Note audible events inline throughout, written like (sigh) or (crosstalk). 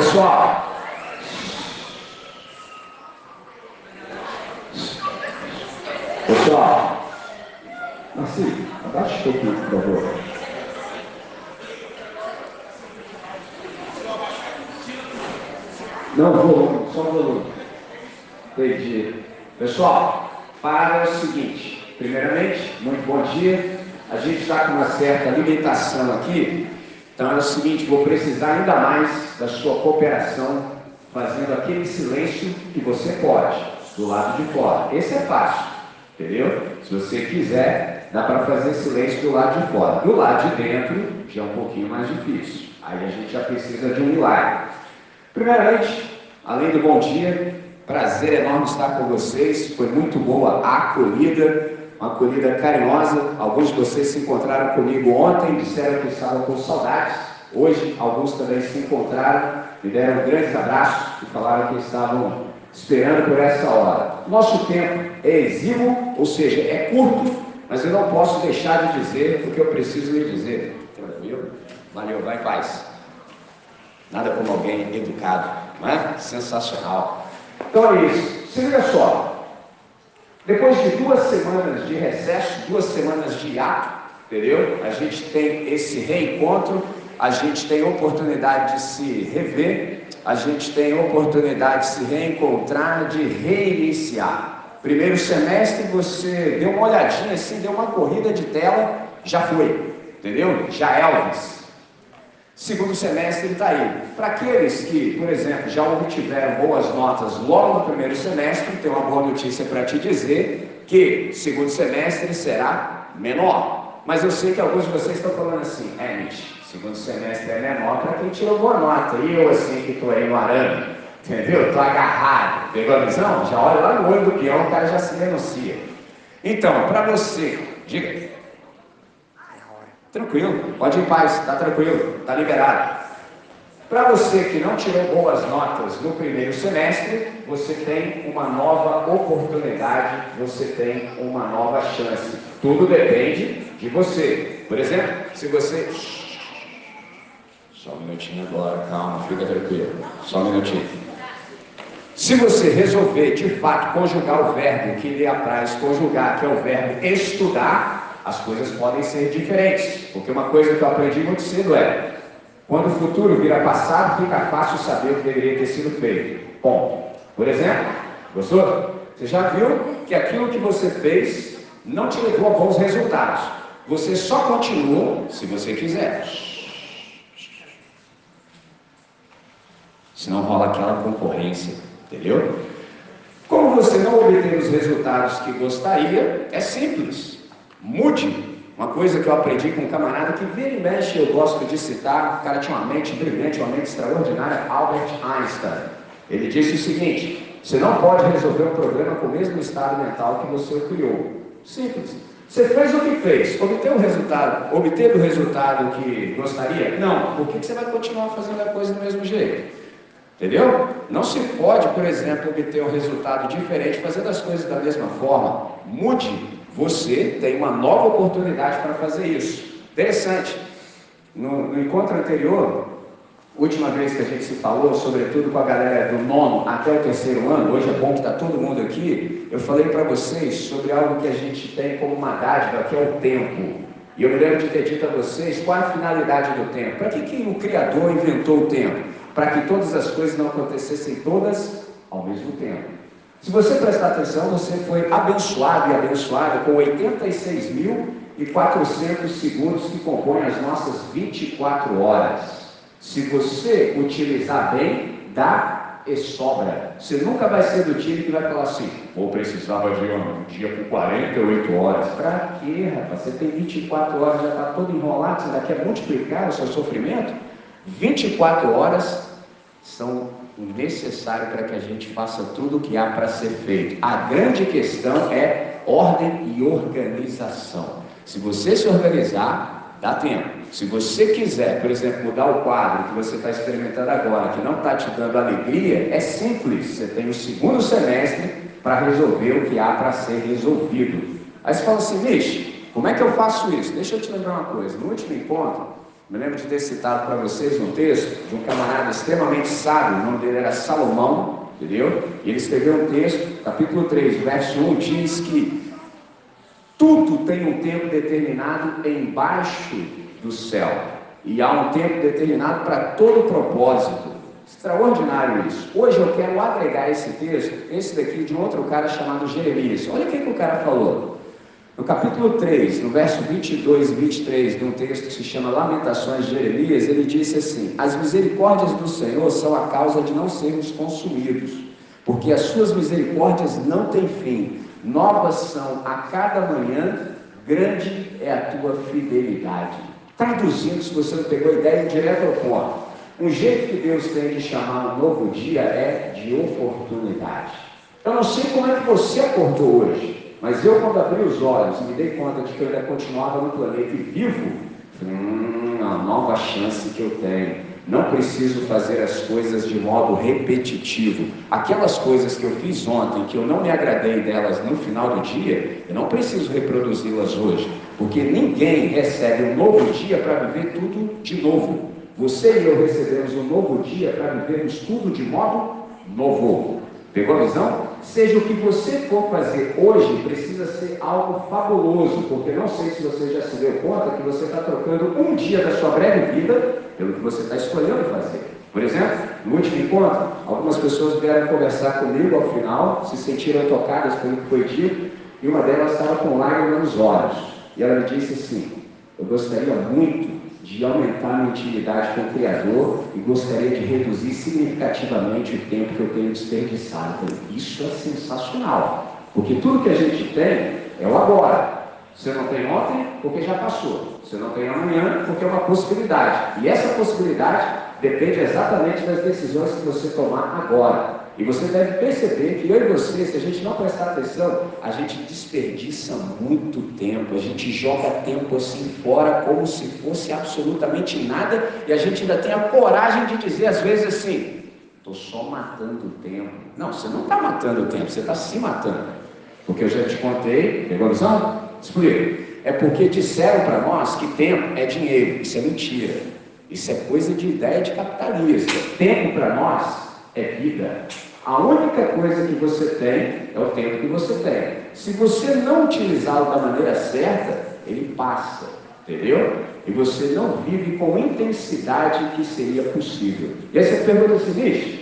Pessoal, pessoal, assim, abaixa um pouquinho, por favor. Não, volume, só volume. Entendi. Pessoal, para o seguinte, primeiramente, muito bom dia. A gente está com uma certa limitação aqui, então é o seguinte, vou precisar ainda mais da sua cooperação, fazendo aquele silêncio que você pode, do lado de fora. Esse é fácil, entendeu? Se você quiser, dá para fazer silêncio do lado de fora. Do lado de dentro, já é um pouquinho mais difícil. Aí a gente já precisa de um milagre. Primeiramente, além do bom dia, prazer enorme estar com vocês. Foi muito boa a acolhida, uma acolhida carinhosa. Alguns de vocês se encontraram comigo ontem, disseram que estavam com saudades. Hoje, alguns também se encontraram, me deram grandes abraços e falaram que estavam esperando por essa hora. Nosso tempo é exíguo, ou seja, é curto, mas eu não posso deixar de dizer o que eu preciso lhe dizer. Tranquilo? Valeu, vai em paz. Nada como alguém educado, não é? Sensacional. Então é isso. Se liga só. Depois de duas semanas de recesso, duas semanas de ato, entendeu? A gente tem esse reencontro, a gente tem oportunidade de se rever, a gente tem oportunidade de se reencontrar, de reiniciar. Primeiro semestre você deu uma olhadinha assim, deu uma corrida de tela, já foi, entendeu? Já é Elvis. Segundo semestre está aí. Para aqueles que, por exemplo, já obtiveram boas notas logo no primeiro semestre, tem uma boa notícia para te dizer que segundo semestre será menor. Mas eu sei que alguns de vocês estão falando assim, é, Nietzsche, segundo semestre é menor para quem tirou boa nota. E eu assim que estou aí no arame, entendeu? Estou agarrado. Pegou a visão? Já olha lá no olho do peão, o cara já se denuncia. Então, para você, diga. Tranquilo, pode ir em paz, está tranquilo, está liberado. Para você que não tirou boas notas no primeiro semestre, você tem uma nova oportunidade, você tem uma nova chance. Tudo depende de você. Por exemplo, se você. Só um minutinho agora, calma, fica tranquilo. Só um minutinho. Se você resolver de fato conjugar o verbo que lhe apraz conjugar, que é o verbo estudar, as coisas podem ser diferentes. Porque uma coisa que eu aprendi muito cedo é: quando o futuro vira passado, fica fácil saber o que deveria ter sido feito. Bom, por exemplo, gostou? Você já viu que aquilo que você fez não te levou a bons resultados. Você só continua se você quiser. Senão rola aquela concorrência, entendeu? Como você não obter os resultados que gostaria, é simples. Mude. Uma coisa que eu aprendi com um camarada que vira e mexe eu gosto de citar, o cara tinha uma mente brilhante, uma mente extraordinária, Albert Einstein. Ele disse o seguinte: você não pode resolver um problema com o mesmo estado mental que você criou. Simples. Você fez o que fez, obteve o resultado, obteve o resultado que gostaria? Não. Por que você vai continuar fazendo a coisa do mesmo jeito? Entendeu? Não se pode, por exemplo, obter um resultado diferente fazendo as coisas da mesma forma. Mude você tem uma nova oportunidade para fazer isso. Interessante. No, no, encontro anterior, última vez que a gente se falou, sobretudo com a galera do nono até o terceiro ano, hoje é bom que está todo mundo aqui, eu falei para vocês sobre algo que a gente tem como uma dádiva, que é o tempo. E eu me lembro de ter dito a vocês qual é a finalidade do tempo. Para que, que o Criador inventou o tempo? Para que todas as coisas não acontecessem todas ao mesmo tempo. Se você prestar atenção, você foi abençoado e abençoada com 86.400 segundos que compõem as nossas 24 horas. Se você utilizar bem, dá e sobra. Você nunca vai ser do time que vai falar assim, ou precisava de um dia com 48 horas. Para quê, rapaz? Você tem 24 horas, já está todo enrolado, você ainda quer multiplicar o seu sofrimento? 24 horas são necessário para que a gente faça tudo o que há para ser feito. A grande questão é ordem e organização. Se você se organizar, dá tempo. Se você quiser, por exemplo, mudar o quadro que você está experimentando agora, que não está te dando alegria, é simples. Você tem o segundo semestre para resolver o que há para ser resolvido. Aí você fala assim, Mish, como é que eu faço isso? Deixa eu te lembrar uma coisa. No último encontro, Me lembro de ter citado para vocês um texto de um camarada extremamente sábio, o nome dele era Salomão, entendeu? E ele escreveu um texto, capítulo 3, verso 1, diz que tudo tem um tempo determinado embaixo do céu. E há um tempo determinado para todo propósito. Extraordinário isso. Hoje eu quero agregar esse texto, esse daqui, de um outro cara chamado Jeremias. Olha o que, que o cara falou. No capítulo 3, no verso 22 e 23, de um texto que se chama Lamentações de Jeremias, ele disse assim: As misericórdias do Senhor são a causa de não sermos consumidos, porque as suas misericórdias não têm fim, novas são a cada manhã, grande é a tua fidelidade. Traduzindo, se você não pegou a ideia, direto ao ponto. Um jeito que Deus tem de chamar um novo dia é de oportunidade. Eu não sei como é que você acordou hoje. Mas eu, quando abri os olhos e me dei conta de que eu ainda continuava no planeta e vivo, falei, hum, uma nova chance que eu tenho. Não preciso fazer as coisas de modo repetitivo. Aquelas coisas que eu fiz ontem, que eu não me agradei delas no final do dia, eu não preciso reproduzi-las hoje. Porque ninguém recebe um novo dia para viver tudo de novo. Você e eu recebemos um novo dia para vivermos tudo de modo novo. Pegou a visão? Seja o que você for fazer hoje, precisa ser algo fabuloso, porque não sei se você já se deu conta que você está trocando um dia da sua breve vida pelo que você está escolhendo fazer. Por exemplo, no último encontro, algumas pessoas vieram conversar comigo ao final, se sentiram tocadas pelo que foi dito, e uma delas estava com lágrimas nos olhos. E ela me disse assim: Eu gostaria muito de aumentar minha intimidade com o Criador e gostaria de reduzir significativamente o tempo que eu tenho desperdiçado. Falei, isso é sensacional, porque tudo que a gente tem é o agora. Você não tem ontem porque já passou. Você não tem amanhã porque é uma possibilidade. E essa possibilidade depende exatamente das decisões que você tomar agora. E você deve perceber que eu e você, se a gente não prestar atenção, a gente desperdiça muito tempo, a gente joga tempo assim fora como se fosse absolutamente nada, e a gente ainda tem a coragem de dizer às vezes assim: estou só matando o tempo. Não, você não está matando o tempo, você está se matando. Porque eu já te contei, pegou a visão? Explica. É porque disseram para nós que tempo é dinheiro. Isso é mentira. Isso é coisa de ideia de capitalista. Tempo para nós é vida. A única coisa que você tem é o tempo que você tem. Se você não utilizá-lo da maneira certa, ele passa, entendeu? E você não vive com intensidade que seria possível. E aí você pergunta o seguinte: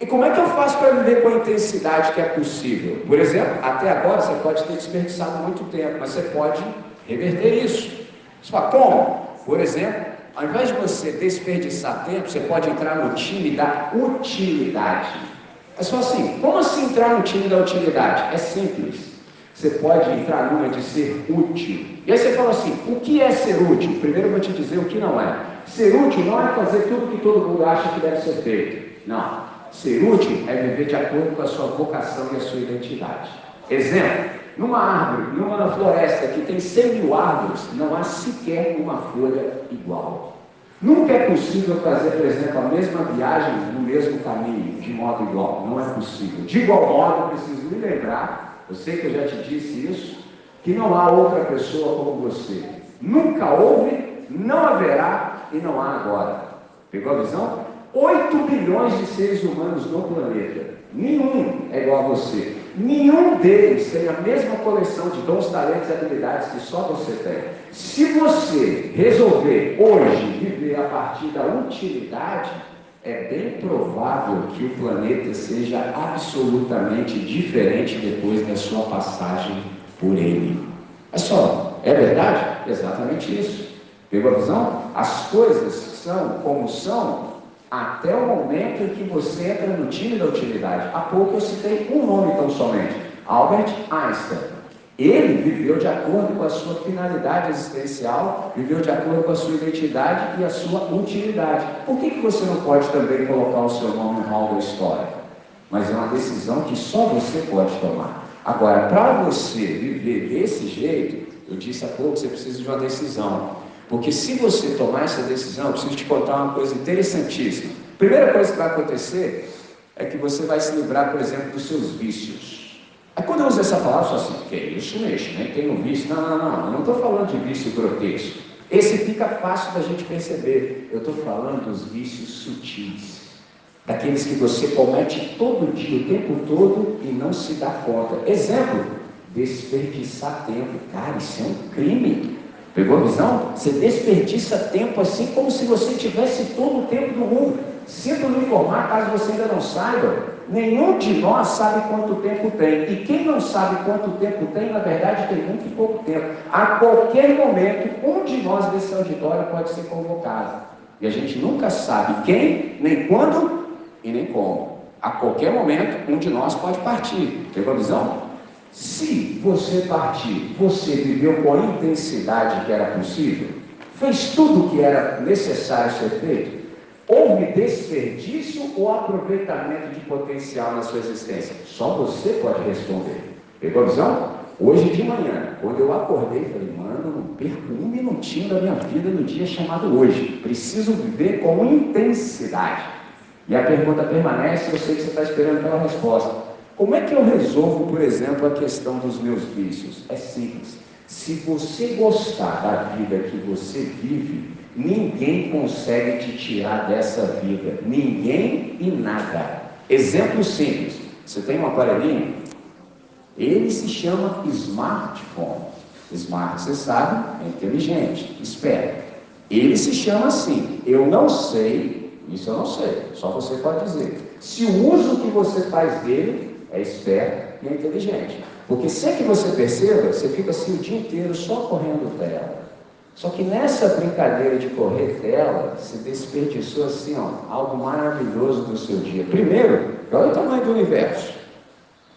e como é que eu faço para viver com a intensidade que é possível? Por exemplo, até agora você pode ter desperdiçado muito tempo, mas você pode reverter isso. Você fala, como? Por exemplo, ao invés de você desperdiçar tempo, você pode entrar no time da utilidade. É só assim, como assim entrar no time da utilidade? É simples. Você pode entrar numa de ser útil. E aí você fala assim, o que é ser útil? Primeiro eu vou te dizer o que não é. Ser útil não é fazer tudo que todo mundo acha que deve ser feito. Não. Ser útil é viver de acordo com a sua vocação e a sua identidade. Exemplo, numa árvore, numa floresta que tem 100 mil árvores, não há sequer uma folha igual. Nunca é possível fazer, por exemplo, a mesma viagem no mesmo caminho, de modo igual. Não é possível. De igual modo, preciso me lembrar, eu sei que eu já te disse isso, que não há outra pessoa como você. Nunca houve, não haverá e não há agora. Pegou a visão? 8 bilhões de seres humanos no planeta. Nenhum é igual a você. Nenhum deles tem a mesma coleção de dons, talentos e habilidades que só você tem. Se você resolver hoje viver a partir da utilidade, é bem provável que o planeta seja absolutamente diferente depois da sua passagem por ele. É só, é verdade? Exatamente isso. Pegou a visão? As coisas são como são até o momento em que você entra no time da utilidade. Há pouco eu citei um nome tão somente, Albert Einstein. Ele viveu de acordo com a sua finalidade existencial, viveu de acordo com a sua identidade e a sua utilidade. Por que, que você não pode também colocar o seu nome no hall da história? Mas é uma decisão que só você pode tomar. Agora, para você viver desse jeito, eu disse há pouco, você precisa de uma decisão. Porque se você tomar essa decisão, eu preciso te contar uma coisa interessantíssima. Primeira coisa que vai acontecer é que você vai se livrar, por exemplo, dos seus vícios. Aí quando eu uso essa palavra, eu falo assim, que isso, mexo, nem tenho vício. Não, não, não, eu não estou falando de vício grotesco. Esse fica fácil da gente perceber. Eu estou falando dos vícios sutis. Daqueles que você comete todo dia, o tempo todo e não se dá conta. Exemplo, desperdiçar tempo. Cara, isso é um crime. Pegou a visão? Você desperdiça tempo assim como se você tivesse todo o tempo do mundo. Sinto lhe informar, caso você ainda não saiba, nenhum de nós sabe quanto tempo tem. E quem não sabe quanto tempo tem, na verdade, tem muito pouco tempo. A qualquer momento, um de nós desse auditório pode ser convocado. E a gente nunca sabe quem, nem quando e nem como. A qualquer momento, um de nós pode partir. Pegou a visão? Se você partir, você viveu com a intensidade que era possível, fez tudo o que era necessário ser feito, houve desperdício ou aproveitamento de potencial na sua existência? Só você pode responder. Pegou a visão? Hoje de manhã, quando eu acordei, falei, mano, não perco um minutinho da minha vida no dia chamado hoje. Preciso viver com intensidade. E a pergunta permanece, eu sei que você está esperando pela resposta. Como é que eu resolvo, por exemplo, a questão dos meus vícios? É simples. Se você gostar da vida que você vive, ninguém consegue te tirar dessa vida. Ninguém e nada. Exemplo simples. Você tem um aparelhinho? Ele se chama smartphone. Smart, você sabe, é inteligente, espera. Ele se chama assim. Eu não sei, isso eu não sei, só você pode dizer. Se o uso que você faz dele é esperto e é inteligente. Porque sem que você perceba, você fica assim o dia inteiro só correndo tela. Só que nessa brincadeira de correr tela, você desperdiçou assim, ó, algo maravilhoso do seu dia. Primeiro, olha o tamanho do universo.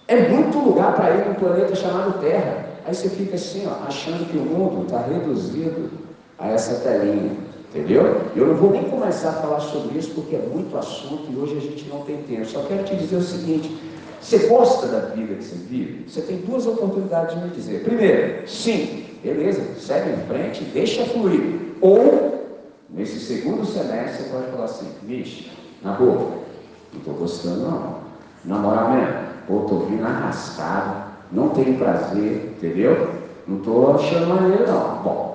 É muito lugar para ir num planeta chamado Terra. Aí você fica assim, ó, achando que o mundo está reduzido a essa telinha. Entendeu? Eu não vou nem começar a falar sobre isso porque é muito assunto e hoje a gente não tem tempo. Só quero te dizer o seguinte: você gosta da vida que você vive? Você tem duas oportunidades de me dizer. Primeiro, sim, beleza, segue em frente, deixa fluir. Ou, nesse segundo semestre, você pode falar assim, vixe, na boa, não estou gostando não. Na moral mesmo, ou estou vindo arrascado, não tenho prazer, entendeu? Não estou achando maneiro não. Bom,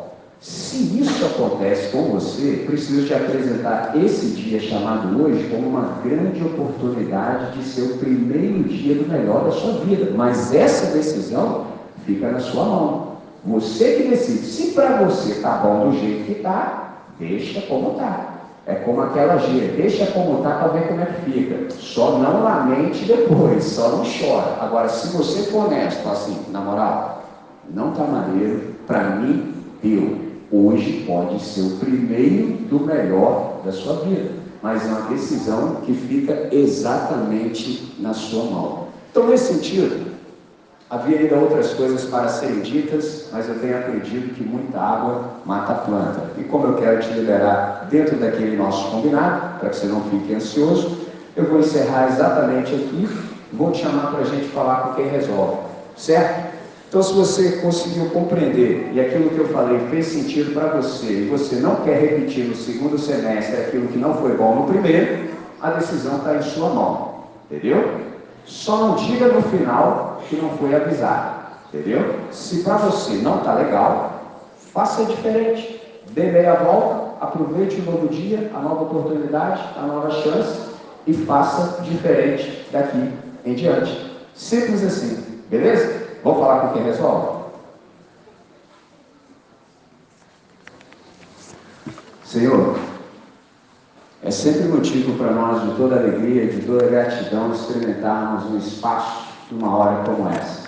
se isso acontece com você, preciso te apresentar esse dia chamado hoje como uma grande oportunidade de ser o primeiro dia do melhor da sua vida. Mas essa decisão fica na sua mão. Você que decide. Se para você está bom do jeito que está, deixa como está. É como aquela gíria, deixa como está para ver como é que fica. Só não lamente depois, (laughs) só não chora. Agora, se você for honesto, assim, na moral, não está maneiro, para mim, eu hoje pode ser o primeiro do melhor da sua vida, mas é uma decisão que fica exatamente na sua mão. Então, nesse sentido, havia ainda outras coisas para serem ditas, mas eu tenho aprendido que muita água mata a planta. E como eu quero te liberar dentro daquele nosso combinado, para que você não fique ansioso, eu vou encerrar exatamente aqui, vou te chamar para a gente falar com quem resolve, certo? Então, se você conseguiu compreender e aquilo que eu falei fez sentido para você e você não quer repetir no segundo semestre aquilo que não foi bom no primeiro, a decisão está em sua mão. Entendeu? Só não diga no final que não foi avisado. Entendeu? Se para você não está legal, faça diferente. Dê meia volta, aproveite o novo dia, a nova oportunidade, a nova chance e faça diferente daqui em diante. Simples assim. Beleza? Vamos falar com quem resolve? Senhor, é sempre motivo para nós de toda alegria, de toda gratidão, experimentarmos um espaço de uma hora como essa.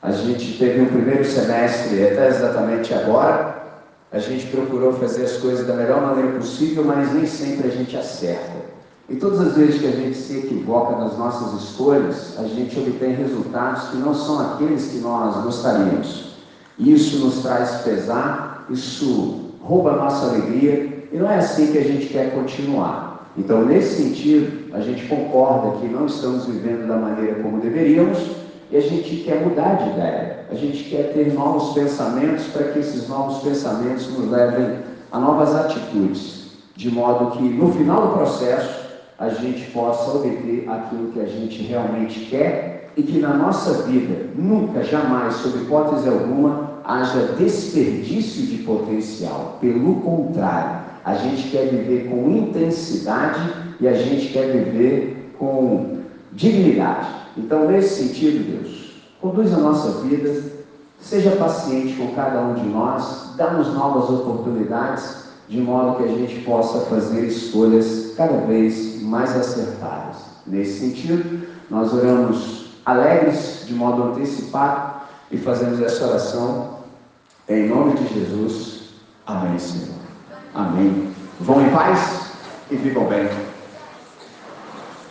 A gente teve um primeiro semestre, até exatamente agora, a gente procurou fazer as coisas da melhor maneira possível, mas nem sempre a gente acerta. E todas as vezes que a gente se equivoca nas nossas escolhas, a gente obtém resultados que não são aqueles que nós gostaríamos. Isso nos traz pesar, isso rouba a nossa alegria, e não é assim que a gente quer continuar. Então, nesse sentido, a gente concorda que não estamos vivendo da maneira como deveríamos e a gente quer mudar de ideia. A gente quer ter novos pensamentos para que esses novos pensamentos nos levem a novas atitudes, de modo que no final do processo a gente possa obter aquilo que a gente realmente quer e que na nossa vida, nunca, jamais, sob hipótese alguma, haja desperdício de potencial. Pelo contrário, a gente quer viver com intensidade e a gente quer viver com dignidade. Então, nesse sentido, Deus, conduz a nossa vida, seja paciente com cada um de nós, dá-nos novas oportunidades, de modo que a gente possa fazer escolhas cada vez mais acertadas. Nesse sentido, nós oramos alegres, de modo antecipado, e fazemos essa oração em nome de Jesus. Amém, Senhor. Amém. Vão em paz e ficam bem.